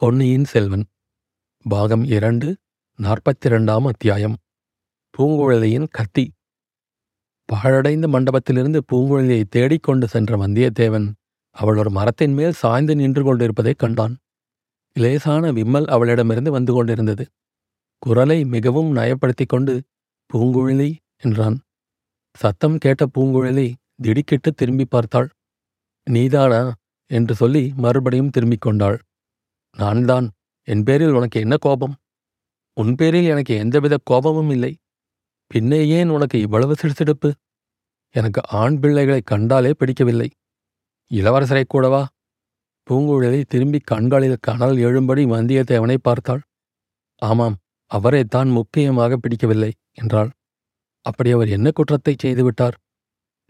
பொன்னியின் செல்வன் பாகம் இரண்டு நாற்பத்தி ரெண்டாம் அத்தியாயம். பூங்குழலியின் கத்தி. பாழடைந்த மண்டபத்திலிருந்து பூங்குழலியை தேடிக்கொண்டு சென்ற வந்தியத்தேவன் அவள் ஒரு மரத்தின் மேல் சாய்ந்து நின்று கொண்டிருப்பதைக் கண்டான். லேசான விம்மல் அவளிடமிருந்து வந்து கொண்டிருந்தது. குரலை மிகவும் நயப்படுத்திக் கொண்டு பூங்குழலி என்றான். சத்தம் கேட்ட பூங்குழலி திடுக்கிட்டு திரும்பி பார்த்தாள். நீதானா? என்று சொல்லி மறுபடியும் திரும்பிக் கொண்டாள். நான்தான். என் பேரில் உனக்கு என்ன கோபம்? உன் பேரில் எனக்கு எந்தவித கோபமும் இல்லை. பின்னே ஏன் உனக்கு இவ்வளவு சிடுசிடுப்பு எனக்கு ஆண் பிள்ளைகளை கண்டாலே பிடிக்கவில்லை. இளவரசரை கூடவா பூங்குழலி திரும்பி கண்களில் கனல் எழும்படி வந்தியத்தேவனை பார்த்தாள். ஆமாம் அவரைத்தான் முக்கியமாக பிடிக்கவில்லை என்றாள். அப்படி அவர் என்ன குற்றத்தை செய்துவிட்டார்?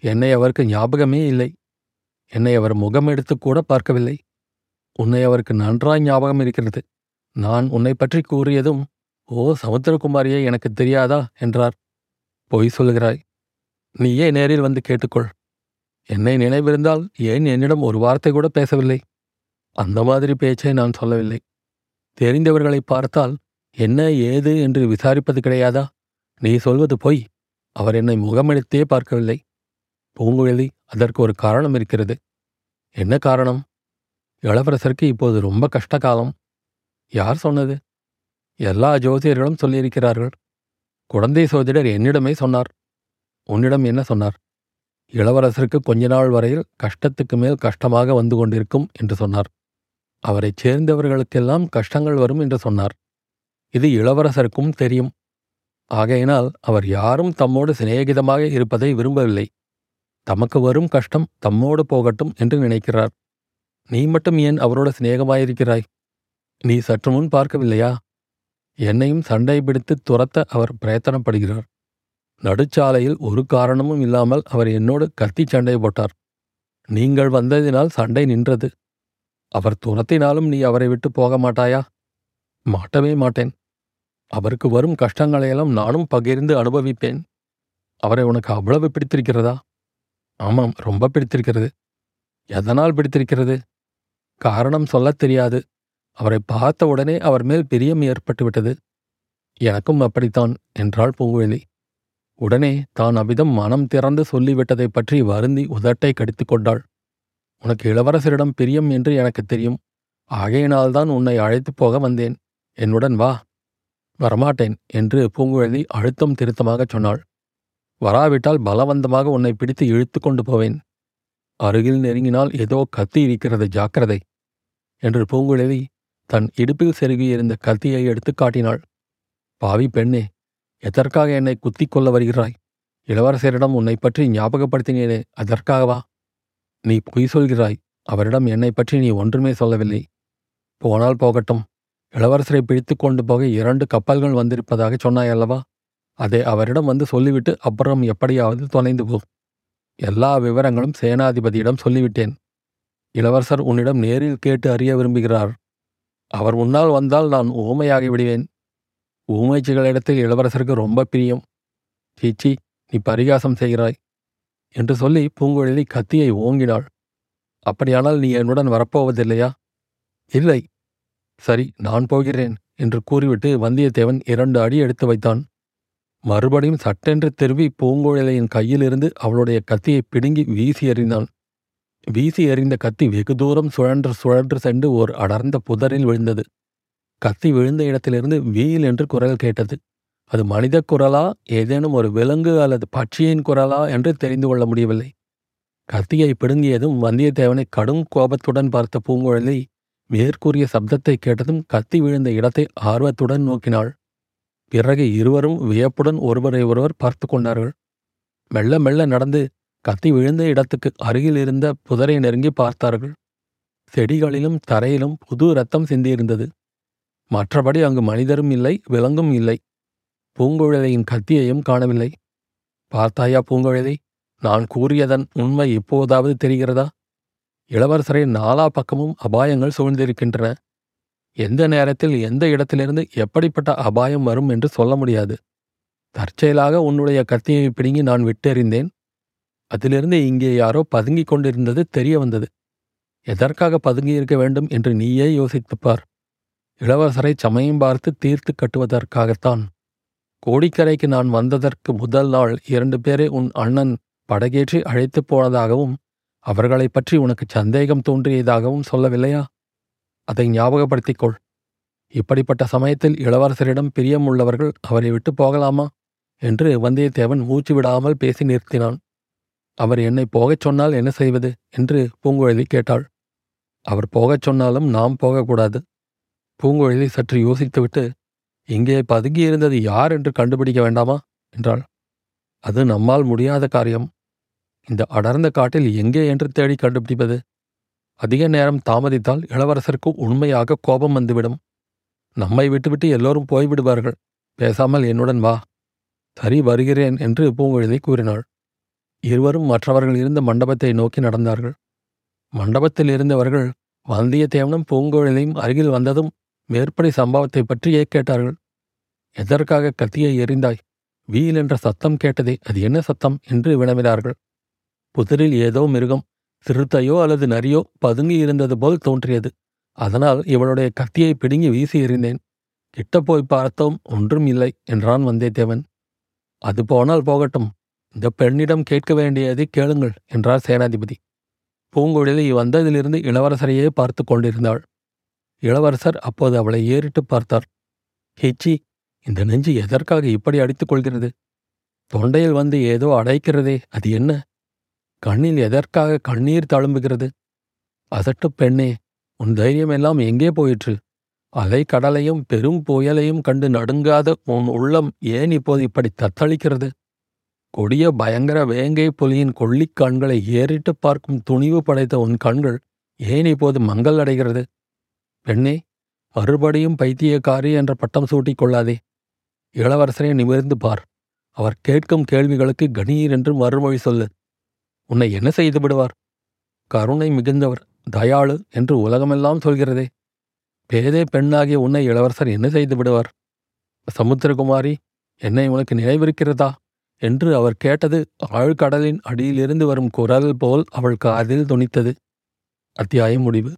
என்னை அவருக்கு ஞாபகமே இல்லை. என்னை அவர் முகம் எடுத்து கூட பார்க்கவில்லை. உன்னை அவருக்கு நன்றாய் ஞாபகம் இருக்கிறது. நான் உன்னை பற்றி கூறியதும் ஓ சமுத்திரகுமாரியே எனக்கு தெரியாதா? என்றார். பொய் சொல்கிறாய். நீயே நேரில் வந்து கேட்டுக்கொள். என்னை நினைவிருந்தால் ஏன் என்னிடம் ஒரு வார்த்தை கூட பேசவில்லை? அந்த மாதிரி பேச்சை நான் சொல்லவில்லை. தெரிந்தவர்களை பார்த்தால் என்ன ஏது என்று விசாரிப்பது கிடையாதா? நீ சொல்வது பொய். அவர் என்னை முகமெடுத்தே பார்க்கவில்லை. பூங்குழலி அதற்கு ஒரு காரணம் இருக்கிறது. என்ன காரணம்? இளவரசருக்கு இப்போது ரொம்ப கஷ்ட காலம். யார் சொன்னது? எல்லா ஜோசியர்களும் சொல்லியிருக்கிறார்கள். குழந்தை சோதிடர் என்னிடமே சொன்னார். உன்னிடம் என்ன சொன்னார்? இளவரசருக்கு கொஞ்ச நாள் வரையில் கஷ்டத்துக்கு மேல் கஷ்டமாக வந்து கொண்டிருக்கும் என்று சொன்னார். அவரைச் சேர்ந்தவர்களுக்கெல்லாம் கஷ்டங்கள் வரும் என்று சொன்னார். இது இளவரசருக்கும் தெரியும். ஆகையினால் அவர் யாரும் தம்மோடு சிநேகிதமாக இருப்பதை விரும்பவில்லை. தமக்கு வரும் கஷ்டம் தம்மோடு போகட்டும் என்று நினைக்கிறார். நீ மட்டும் ஏன் அவரோட சிநேகமாயிருக்கிறாய்? நீ சற்று முன் பார்க்கவில்லையா? என்னையும் சண்டை பிடித்து துரத்த அவர் பிரயத்தனப்படுகிறார். நடுச்சாலையில் ஒரு காரணமும் இல்லாமல் அவர் என்னோடு கத்தி சண்டை போட்டார். நீங்கள் வந்ததினால் சண்டை நின்றது. அவர் துரத்தினாலும் நீ அவரை விட்டு போக மாட்டாயா? மாட்டவே மாட்டேன். அவருக்கு வரும் கஷ்டங்களையெல்லாம் நானும் பகிர்ந்து அனுபவிப்பேன். அவரை உனக்கு அவ்வளவு பிடித்திருக்கிறதா? ஆமாம் ரொம்ப பிடித்திருக்கிறது. எதனால் பிடித்திருக்கிறது? காரணம் சொல்லத் தெரியாது. அவரை பார்த்த உடனே அவர் மேல் பிரியம் ஏற்பட்டுவிட்டது எனக்கும் அப்படித்தான் என்றாள் பூங்குழலி. உடனே தான் அவ்விதம் மனம் திறந்து சொல்லிவிட்டதைப் பற்றி வருந்தி உதட்டை கடித்துக் கொண்டாள். உனக்கு இளவரசரிடம் பிரியம் என்று எனக்கு தெரியும். ஆகையினால்தான் உன்னை அழைத்துப் போக வந்தேன். என்னுடன் வா. வரமாட்டேன் என்று பூங்குழலி அழுத்தம் திருத்தமாகச் சொன்னாள். வராவிட்டால் பலவந்தமாக உன்னை பிடித்து இழுத்து கொண்டு போவேன். அருகில் நெருங்கினால் ஏதோ கத்தி இருக்கிறது ஜாக்கிரதை என்று பூங்குழலி தன் இடுப்பில் செருகியிருந்த கத்தியை எடுத்து காட்டினாள். பாவி பெண்ணே எதற்காக என்னை குத்திக் கொள்ள வருகிறாய்? இளவரசரிடம் உன்னை பற்றி ஞாபகப்படுத்தினேனே அதற்காகவா நீ பொய் சொல்கிறாய் அவரிடம் என்னை பற்றி நீ ஒன்றுமே சொல்லவில்லை. போனால் போகட்டும். இளவரசரை பிடித்து கொண்டு போக இரண்டு கப்பல்கள் வந்திருப்பதாக சொன்னாய் அல்லவா அதை அவரிடம் வந்து சொல்லிவிட்டு அப்புறம் எப்படியாவது தொலைந்து போ. எல்லா விவரங்களும் சேனாதிபதியிடம் சொல்லிவிட்டேன். இளவரசர் உன்னிடம் நேரில் கேட்டு அறிய விரும்புகிறார். அவர் முன்னால் வந்தால் நான் ஊமையாகி விடுவேன். ஊமைச்சிகளிடத்தில் இளவரசருக்கு ரொம்ப பிரியம். சீச்சி நீ பரிகாசம் செய்கிறாய் என்று சொல்லி பூங்குழலி கத்தியை ஓங்கினாள். அப்படியானால் நீ என்னுடன் வரப்போவதில்லையா? இல்லை. சரி நான் போகிறேன் என்று கூறிவிட்டு வந்தியத்தேவன் இரண்டு அடி எடுத்து வைத்தான். மறுபடியும் சட்டென்று திரும்பி பூங்குழலியின் கையிலிருந்து அவளுடைய கத்தியை பிடுங்கி வீசி எறிந்தான். வீசி எறிந்த கத்தி வெகு தூரம் சுழன்று சுழன்று சென்று ஓர் அடர்ந்த புதரில் விழுந்தது. கத்தி விழுந்த இடத்திலிருந்து வீல் என்று குரல் கேட்டது. அது மனித குரலா ஏதேனும் ஒரு விலங்கு அல்லது பட்சியின் குரலா என்று தெரிந்து கொள்ள முடியவில்லை. கத்தியை பிடுங்கியதும் வந்தியத்தேவனை கடும் கோபத்துடன் பார்த்த பூங்குழலி மேற்கூறிய சப்தத்தை கேட்டதும் கத்தி விழுந்த இடத்தை ஆர்வத்துடன் நோக்கினாள். பிறகு இருவரும் வியப்புடன் ஒருவரை ஒருவர் பார்த்து கொண்டார்கள். மெல்ல மெல்ல நடந்து கத்தி விழுந்த இடத்துக்கு அருகில் இருந்த புதரை நெருங்கி பார்த்தார்கள். செடிகளிலும் தரையிலும் புது ரத்தம் சிந்தியிருந்தது. மற்றபடி அங்கு மனிதரும் இல்லை விலங்கும் இல்லை. பூங்குழலியின் கத்தியையும் காணவில்லை. பார்த்தாயா பூங்குழலி நான் கூறியதன் உண்மை இப்போதாவது தெரிகிறதா? இளவரசரை நாலா பக்கமும் அபாயங்கள் சூழ்ந்திருக்கின்றன. எந்த நேரத்தில் எந்த இடத்திலிருந்து எப்படிப்பட்ட அபாயம் வரும் என்று சொல்ல முடியாது. தற்செயலாக உன்னுடைய கத்தியை பிடுங்கி நான் விட்டெறிந்தேன். அதிலிருந்து இங்கே யாரோ பதுங்கிக் கொண்டிருந்தது தெரிய வந்தது. எதற்காக பதுங்கியிருக்க வேண்டும் என்று நீயே யோசித்துப் பார் இளவரசரை சமயம் பார்த்து தீர்த்து கட்டுவதற்காகத்தான். கோடிக்கரைக்கு நான் வந்ததற்கு முதல் நாள் இரண்டு பேரை உன் அண்ணன் படகேற்றி அழைத்துப் போனதாகவும் அவர்களைப் பற்றி உனக்கு சந்தேகம் தோன்றியதாகவும் சொல்லவில்லையா? அதை ஞாபகப்படுத்திக் கொள் இப்படிப்பட்ட சமயத்தில் இளவரசரிடம் பிரியமுள்ளவர்கள் அவரை விட்டு போகலாமா? என்று வந்தியத்தேவன் மூச்சு விடாமல் பேசி நிறுத்தினான். அவர் என்னை போகச் சொன்னால் என்ன செய்வது? என்று பூங்குழலி கேட்டாள். அவர் போகச் சொன்னாலும் நாம் போகக்கூடாது. பூங்குழலி சற்று யோசித்துவிட்டு இங்கே பதுங்கியிருந்தது யார் என்று கண்டுபிடிக்க வேண்டாமா? என்றாள். அது நம்மால் முடியாத காரியம். இந்த அடர்ந்த காட்டில் எங்கே என்று தேடி கண்டுபிடிப்பது? அதிக நேரம் தாமதித்தால் இளவரசருக்கு உண்மையாக கோபம் வந்துவிடும். நம்மை விட்டுவிட்டு எல்லோரும் போய்விடுவார்கள். பேசாமல் என்னுடன் வா. சரி வருகிறேன் என்று பூங்குழலி கூறினாள். இருவரும் மற்றவர்கள் இருந்த மண்டபத்தை நோக்கி நடந்தார்கள். மண்டபத்தில் இருந்தவர்கள் வந்தியத்தேவனும் பூங்குழலியும் அருகில் வந்ததும் மேற்படி சம்பவத்தை பற்றியே கேட்டார்கள். எதற்காக கத்தியை எறிந்தாய்? வீல் என்ற சத்தம் கேட்டதே. அது என்ன சத்தம்? என்று வினவினார்கள். புதரில் ஏதோ மிருகம். சிறுத்தையோ அல்லது நரியோ பதுங்கி இருந்தது போல் தோன்றியது. அதனால் இவளுடைய கத்தியை பிடுங்கி வீசி எறிந்தேன். கிட்ட போய் பார்த்தோம் ஒன்றும் இல்லை என்றான் வந்தியத்தேவன். அது போனால் போகட்டும். இந்த பெண்ணிடம் கேட்க வேண்டியதை கேளுங்கள் என்றார் சேனாதிபதி. பூங்குழலி வந்ததிலிருந்து இளவரசரையே பார்த்து கொண்டிருந்தாள். இளவரசர் அப்போது அவளை ஏறிட்டு பார்த்தார். ஹிச்சி இந்த நெஞ்சு எதற்காக இப்படி அடித்துக் கொள்கிறது? தொண்டையில் வந்து ஏதோ அடைக்கிறதே அது என்ன? கண்ணில் எதற்காக கண்ணீர் தழும்புகிறது? அசட்டு பெண்ணே உன் தைரியம் எல்லாம் எங்கே போயிற்று? அலை கடலையும் பெரும் புயலையும் கண்டு நடுங்காத உன் உள்ளம் ஏன் இப்போது இப்படி தத்தளிக்கிறது? கொடிய பயங்கர வேங்கை புலியின் கொள்ளிக் கண்களை ஏறிட்டு பார்க்கும் துணிவு படைத்த உன் கண்கள் ஏன் இப்போது மங்கள் அடைகிறது? பெண்ணே மறுபடியும் பைத்தியக்காரி என்ற பட்டம் சூட்டிக் கொள்ளாதே. இளவரசரை நிமிர்ந்து பார். அவர் கேட்கும் கேள்விகளுக்கு கணீர் என்று மறுமொழி சொல்லு. உன்னை என்ன செய்து விடுவார்? கருணை மிகுந்தவர் தயாளு என்று உலகமெல்லாம் சொல்கிறதே. பேதே பெண்ணாகிய உன்னை இளவரசர் என்ன செய்து விடுவார்? சமுத்திரகுமாரி என்னை உனக்கு நினைவிருக்கிறதா? என்று அவர் கேட்டது ஆழ்கடலின் அடியிலிருந்து வரும் குரல் போல் அவள் காதில் துணித்தது. அத்தியாயம் முடிவு.